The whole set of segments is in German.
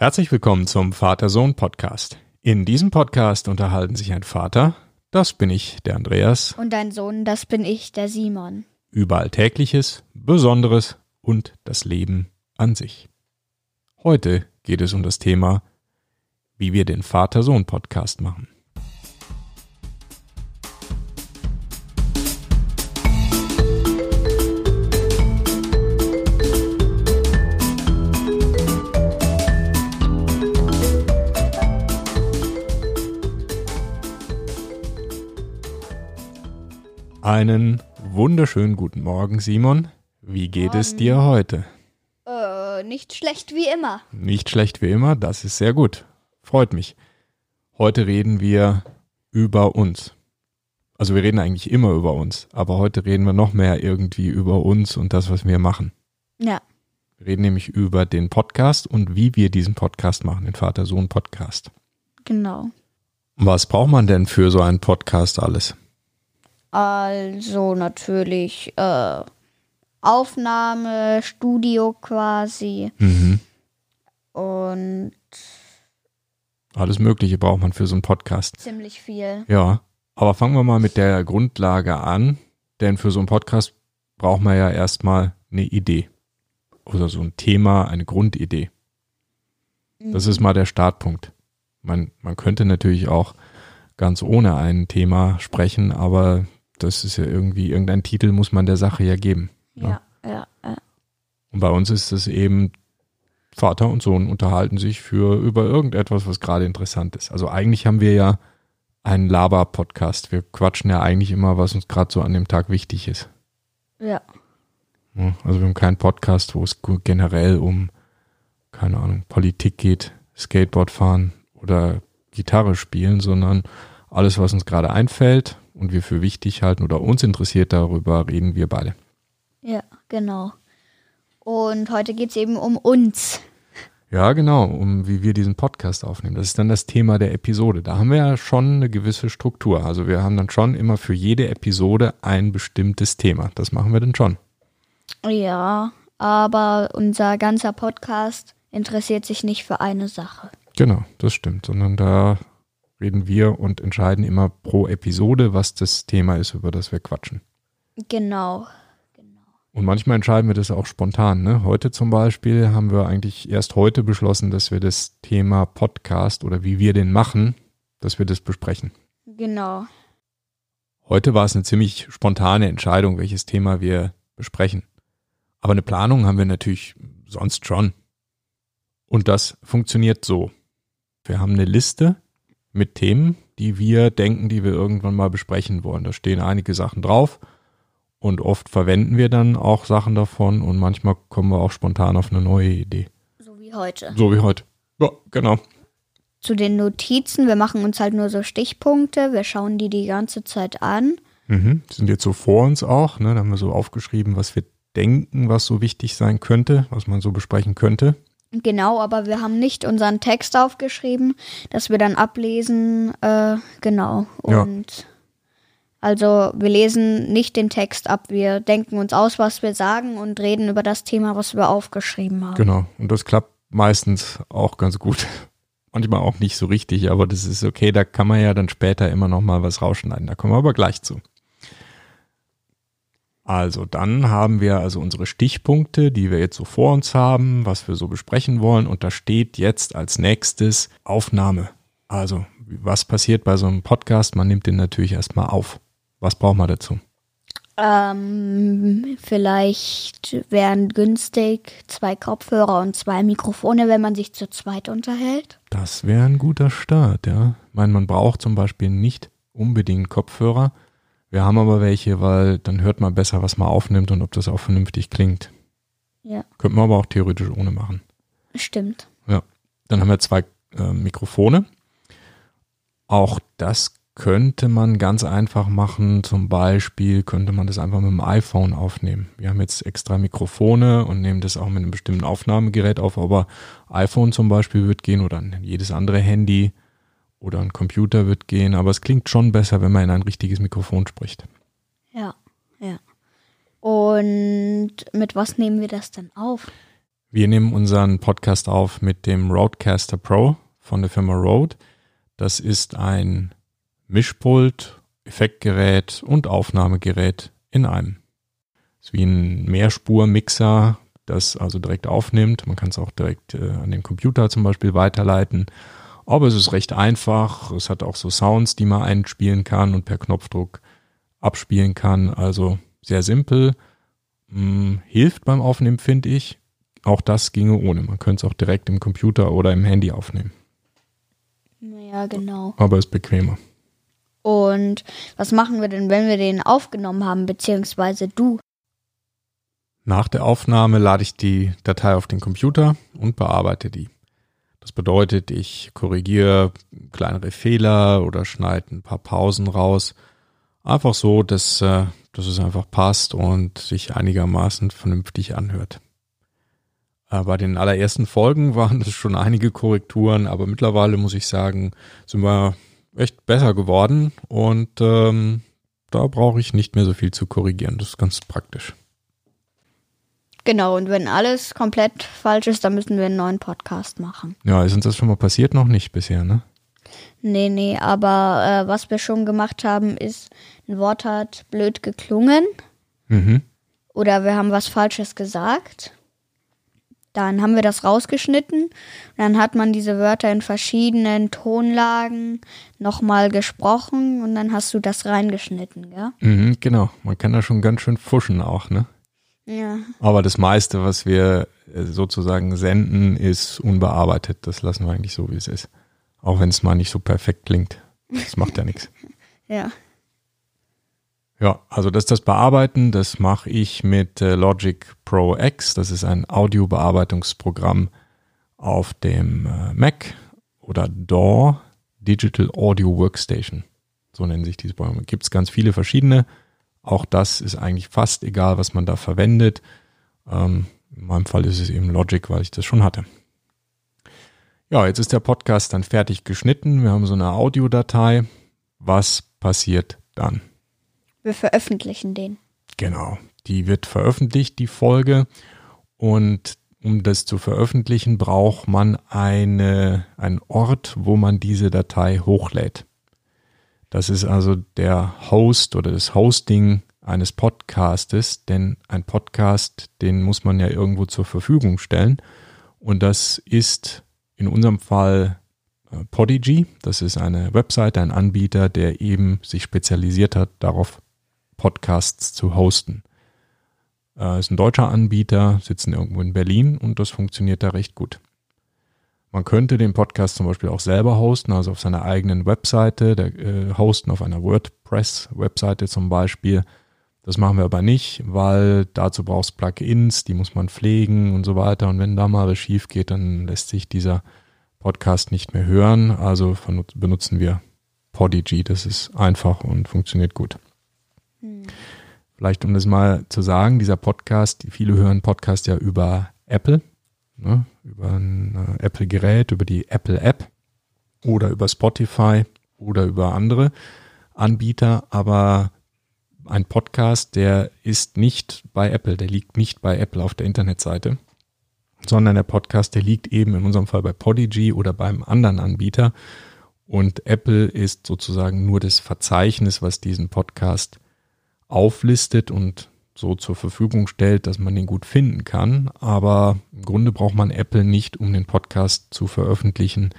Herzlich willkommen zum Vater-Sohn-Podcast. In diesem Podcast unterhalten sich ein Vater, das bin ich, der Andreas, Und dein Sohn, das bin ich, der Simon. über Alltägliches, Besonderes und das Leben an sich. Heute geht es um das Thema, wie wir den Vater-Sohn-Podcast machen. Einen wunderschönen guten Morgen, Simon. Wie geht es Morgen. dir heute? Äh, nicht schlecht wie immer. Nicht schlecht wie immer, das ist sehr gut. Freut mich. Heute reden wir über uns. Also wir reden eigentlich immer über uns, aber heute reden wir noch mehr irgendwie über uns und das, was wir machen. Ja. Wir reden nämlich über den Podcast und wie wir diesen Podcast machen, den Vater-Sohn-Podcast. Genau. Was braucht man denn für so einen Podcast alles? Also natürlich äh, Aufnahme, Studio quasi Mhm. und Alles Mögliche braucht man für so einen Podcast. ziemlich viel. Ja, aber fangen wir mal mit der Grundlage an, denn für so einen Podcast braucht man ja erstmal eine Idee oder so ein Thema, eine Grundidee. Das ist mal der Startpunkt. Man, man könnte natürlich auch ganz ohne ein Thema sprechen, aber das ist ja irgendwie, irgendein Titel muss man der Sache ja geben. Ja, ja, ja. Und bei uns ist es eben, Vater und Sohn unterhalten sich für über irgendetwas, was gerade interessant ist. Also eigentlich haben wir ja einen Laber-Podcast. Wir quatschen ja eigentlich immer, was uns gerade so an dem Tag wichtig ist. ja. Ja, Also wir haben keinen Podcast, wo es generell um, keine Ahnung, Politik geht, Skateboard fahren oder Gitarre spielen, sondern alles, was uns gerade einfällt und wir für wichtig halten oder uns interessiert, darüber reden wir beide. Ja, genau. Und heute geht es eben um uns. Ja, genau, um wie wir diesen Podcast aufnehmen. Das ist dann das Thema der Episode. Da haben wir ja schon eine gewisse Struktur. Also wir haben dann schon immer für jede Episode ein bestimmtes Thema. Das machen wir dann schon. Ja, aber unser ganzer Podcast interessiert sich nicht für eine Sache. Genau, das stimmt. Sondern da reden wir und entscheiden immer pro Episode, was das Thema ist, über das wir quatschen. Genau. Und manchmal entscheiden wir das auch spontan. Ne? Heute zum Beispiel haben wir eigentlich erst heute beschlossen, dass wir das Thema Podcast oder wie wir den machen, dass wir das besprechen. Genau. Heute war es eine ziemlich spontane Entscheidung, welches Thema wir besprechen. Aber eine Planung haben wir natürlich sonst schon. Und das funktioniert so. Wir haben eine Liste mit Themen, die wir denken, die wir irgendwann mal besprechen wollen. Da stehen einige Sachen drauf und oft verwenden wir dann auch Sachen davon und manchmal kommen wir auch spontan auf eine neue Idee. So wie heute. So wie heute. Ja, genau. zu den Notizen. Wir machen uns halt nur so Stichpunkte. Wir schauen die die ganze Zeit an. Mhm. Die sind jetzt so vor uns auch. Ne? Da haben wir so aufgeschrieben, was wir denken, was so wichtig sein könnte, was man so besprechen könnte. Genau, aber wir haben nicht unseren Text aufgeschrieben, dass wir dann ablesen. Äh, genau. Ja. Und also wir lesen nicht den Text ab. Wir denken uns aus, was wir sagen und reden über das Thema, was wir aufgeschrieben haben. Genau. Und das klappt meistens auch ganz gut. Manchmal auch nicht so richtig, aber das ist okay. Da kann man ja dann später immer noch mal was rausschneiden. Da kommen wir aber gleich zu. Also dann haben wir also unsere Stichpunkte, die wir jetzt so vor uns haben, was wir so besprechen wollen. Und da steht jetzt als nächstes Aufnahme. Also was passiert bei so einem Podcast? Man nimmt den natürlich erstmal auf. Was braucht man dazu? Ähm, vielleicht wären günstig zwei Kopfhörer und zwei Mikrofone, wenn man sich zu zweit unterhält. Das wäre ein guter Start, ja. Ich meine, man braucht zum Beispiel nicht unbedingt Kopfhörer. Wir haben aber welche, weil dann hört man besser, was man aufnimmt und ob das auch vernünftig klingt. Ja, Könnte man aber auch theoretisch ohne machen. stimmt. Dann haben wir zwei äh, Mikrofone. Auch das könnte man ganz einfach machen. Zum Beispiel könnte man das einfach mit dem iPhone aufnehmen. Wir haben jetzt extra Mikrofone und nehmen das auch mit einem bestimmten Aufnahmegerät auf, aber iPhone zum Beispiel wird gehen oder jedes andere Handy oder ein Computer wird gehen. Aber es klingt schon besser, wenn man in ein richtiges Mikrofon spricht. Ja, ja. Und mit was nehmen wir das dann auf? Wir nehmen unseren Podcast auf mit dem Roadcaster Pro von der Firma Rode. Das ist ein Mischpult, Effektgerät und Aufnahmegerät in einem. Das ist wie ein Mehrspurmixer, das also direkt aufnimmt. Man kann es auch direkt äh, an den Computer zum Beispiel weiterleiten. Aber es ist recht einfach. Es hat auch so Sounds, die man einspielen kann und per Knopfdruck abspielen kann. Also sehr simpel. Hm, hilft beim Aufnehmen, finde ich. Auch das ginge ohne. Man könnte es auch direkt im Computer oder im Handy aufnehmen. Ja, genau. Aber ist bequemer. Und was machen wir denn, wenn wir den aufgenommen haben, beziehungsweise du? Nach der Aufnahme lade ich die Datei auf den Computer und bearbeite die. Das bedeutet, ich korrigiere kleinere Fehler oder schneide ein paar Pausen raus. Einfach so, dass, äh, dass es einfach passt und sich einigermaßen vernünftig anhört. Äh, bei den allerersten Folgen waren das schon einige Korrekturen, aber mittlerweile muss ich sagen, sind wir echt besser geworden und ähm, da brauche ich nicht mehr so viel zu korrigieren. Das ist ganz praktisch. Genau, und wenn alles komplett falsch ist, dann müssen wir einen neuen Podcast machen. Ja, ist uns das schon mal passiert? Noch nicht bisher, ne? Nee, nee, aber äh, was wir schon gemacht haben, ist, ein Wort hat blöd geklungen. Mhm. Oder wir haben was Falsches gesagt. Dann haben wir das rausgeschnitten. Und dann hat man diese Wörter in verschiedenen Tonlagen nochmal gesprochen und dann hast du das reingeschnitten, gell? Mhm, genau. Man kann da schon ganz schön fuschen auch, ne? Ja. Aber das meiste, was wir äh, sozusagen senden, ist unbearbeitet. Das lassen wir eigentlich so, wie es ist. Auch wenn es mal nicht so perfekt klingt. Das macht ja nichts. Ja. Ja, also das das Bearbeiten, das mache ich mit äh, Logic Pro X. Das ist ein Audiobearbeitungsprogramm auf dem äh, Mac oder DAW, Digital Audio Workstation. So nennen sich diese Programme. Gibt es ganz viele verschiedene. Auch das ist eigentlich fast egal, was man da verwendet. Ähm, in meinem Fall ist es eben Logic, weil ich das schon hatte. Ja, jetzt ist der Podcast dann fertig geschnitten. Wir haben so eine Audiodatei. Was passiert dann? Wir veröffentlichen den. Genau. Die wird veröffentlicht, die Folge. Und um das zu veröffentlichen, braucht man eine, einen Ort, wo man diese Datei hochlädt. Das ist also der Host oder das Hosting eines Podcastes, denn ein Podcast, den muss man ja irgendwo zur Verfügung stellen. Und das ist in unserem Fall äh, Podigy. Das ist eine Webseite, ein Anbieter, der eben sich spezialisiert hat, darauf Podcasts zu hosten. Äh, ist ein deutscher Anbieter, sitzen irgendwo in Berlin und das funktioniert da recht gut. Man könnte den Podcast zum Beispiel auch selber hosten, also auf seiner eigenen Webseite, der, äh, hosten auf einer WordPress-Webseite zum Beispiel. Das machen wir aber nicht, weil dazu brauchst Plugins, die muss man pflegen und so weiter. Und wenn da mal was schief geht, dann lässt sich dieser Podcast nicht mehr hören. Also benutzen wir Podigy. Das ist einfach und funktioniert gut. Hm. Vielleicht um das mal zu sagen, dieser Podcast, viele hören Podcast ja über Apple ne, über ein äh, Apple-Gerät, über die Apple-App oder über Spotify oder über andere Anbieter, aber ein Podcast, der ist nicht bei Apple, der liegt nicht bei Apple auf der Internetseite, sondern der Podcast, der liegt eben in unserem Fall bei Podigy oder beim anderen Anbieter. Und Apple ist sozusagen nur das Verzeichnis, was diesen Podcast auflistet und so zur Verfügung stellt, dass man den gut finden kann. Aber im Grunde braucht man Apple nicht, um den Podcast zu veröffentlichen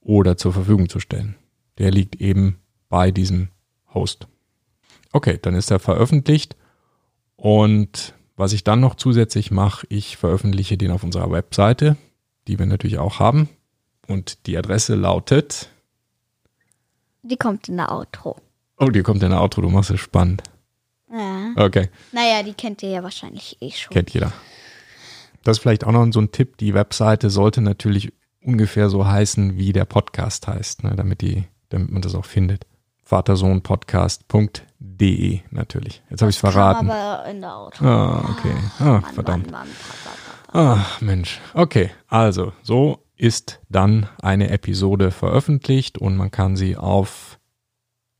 oder zur Verfügung zu stellen. Der liegt eben bei diesem Host. Okay, dann ist er veröffentlicht und was ich dann noch zusätzlich mache, ich veröffentliche den auf unserer Webseite, die wir natürlich auch haben. Und die Adresse lautet. Die kommt in der Outro. Oh, die kommt in der Outro, du machst es spannend. Ja. Okay. Naja, die kennt ihr ja wahrscheinlich eh schon. Kennt jeder. Das ist vielleicht auch noch so ein Tipp. Die Webseite sollte natürlich ungefähr so heißen, wie der Podcast heißt, ne, damit, die, damit man das auch findet. Vatersohnpodcast.de natürlich. Jetzt habe ich es verraten. Aber in der Auto. Ah, okay. Ah, Mann, verdammt. Mann, Mann, Ach, Mensch. Okay, also so ist dann eine Episode veröffentlicht und man kann sie auf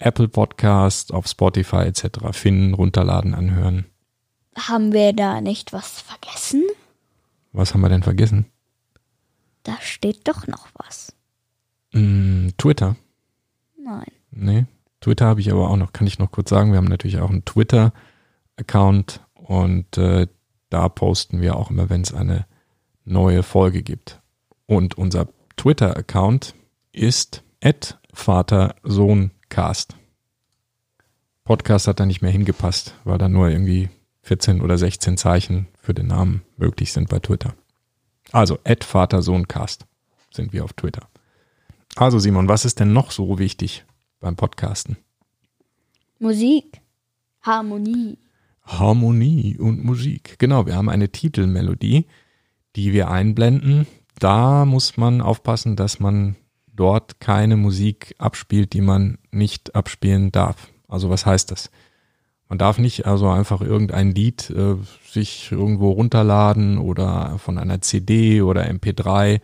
Apple Podcast, auf Spotify etc. finden, runterladen, anhören. Haben wir da nicht was vergessen? Was haben wir denn vergessen? Da steht doch noch was. Mm, Twitter. Nein. Nee, Twitter habe ich aber auch noch, kann ich noch kurz sagen. Wir haben natürlich auch einen Twitter-Account und äh, da posten wir auch immer, wenn es eine neue Folge gibt. Und unser Twitter-Account ist vatersohncast. Podcast hat da nicht mehr hingepasst, weil da nur irgendwie 14 oder 16 Zeichen für den Namen möglich sind bei Twitter. Also vatersohncast sind wir auf Twitter. Also Simon, was ist denn noch so wichtig beim Podcasten? Musik. Harmonie. Harmonie und Musik. Genau, wir haben eine Titelmelodie, die wir einblenden. Da muss man aufpassen, dass man dort keine Musik abspielt, die man nicht abspielen darf. Also was heißt das? Man darf nicht also einfach irgendein Lied äh, sich irgendwo runterladen oder von einer CD oder MP3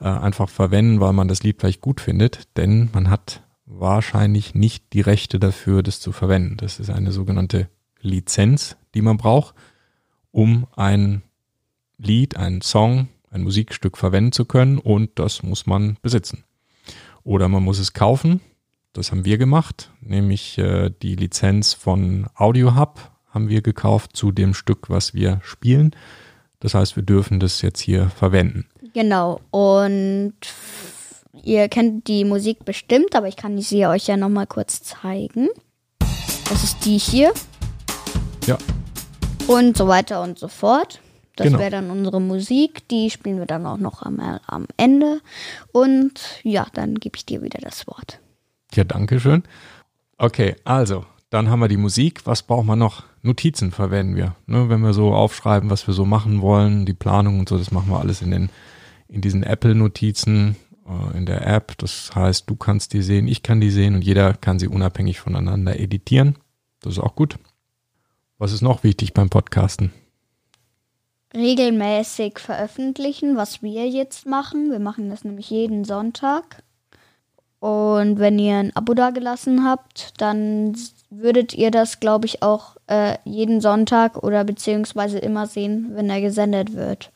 äh, einfach verwenden, weil man das Lied vielleicht gut findet, denn man hat wahrscheinlich nicht die Rechte dafür, das zu verwenden. Das ist eine sogenannte Lizenz, die man braucht, um ein Lied, einen Song, ein Musikstück verwenden zu können und das muss man besitzen. Oder man muss es kaufen. Das haben wir gemacht, nämlich äh, die Lizenz von AudioHub haben wir gekauft zu dem Stück, was wir spielen. Das heißt, wir dürfen das jetzt hier verwenden. Genau. Und ihr kennt die Musik bestimmt, aber ich kann sie euch ja nochmal kurz zeigen. Das ist die hier. Ja. Und so weiter und so fort. Das Genau. wäre dann unsere Musik. Die spielen wir dann auch noch am, am Ende. Und ja, dann gebe ich dir wieder das Wort. Ja, danke schön. Okay, also, dann haben wir die Musik. Was braucht man noch? Notizen verwenden wir. Ne, wenn wir so aufschreiben, was wir so machen wollen, die Planung und so, das machen wir alles in, den, in diesen Apple-Notizen, äh, in der App. Das heißt, du kannst die sehen, ich kann die sehen und jeder kann sie unabhängig voneinander editieren. Das ist auch gut. Was ist noch wichtig beim Podcasten? Regelmäßig veröffentlichen, was wir jetzt machen. Wir machen das nämlich jeden Sonntag. Und wenn ihr ein Abo dagelassen habt, dann würdet ihr das, glaube ich, auch äh, jeden Sonntag oder beziehungsweise immer sehen, wenn er gesendet wird.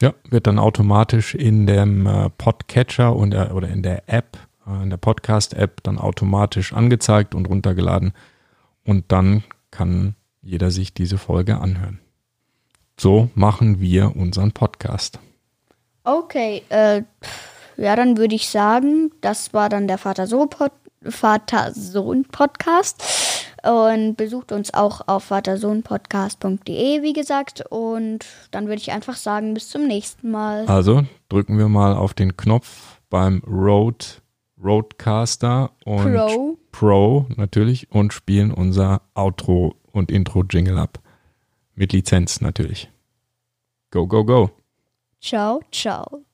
Ja, wird dann automatisch in dem äh, Podcatcher und, äh, oder in der App, äh, in der Podcast-App dann automatisch angezeigt und runtergeladen. Und dann kann jeder sich diese Folge anhören. So machen wir unseren Podcast. Okay, äh, ja, dann würde ich sagen, das war dann der Vater-Sohn-Pod- Vater-Sohn-Podcast. Und besucht uns auch auf vatersohnpodcast.de, wie gesagt. Und dann würde ich einfach sagen, bis zum nächsten Mal. Also drücken wir mal auf den Knopf beim Rode Roadcaster und Pro. Pro natürlich und spielen unser Outro und Intro Jingle ab. Mit Lizenz natürlich. Go, go, go. Ciao, ciao.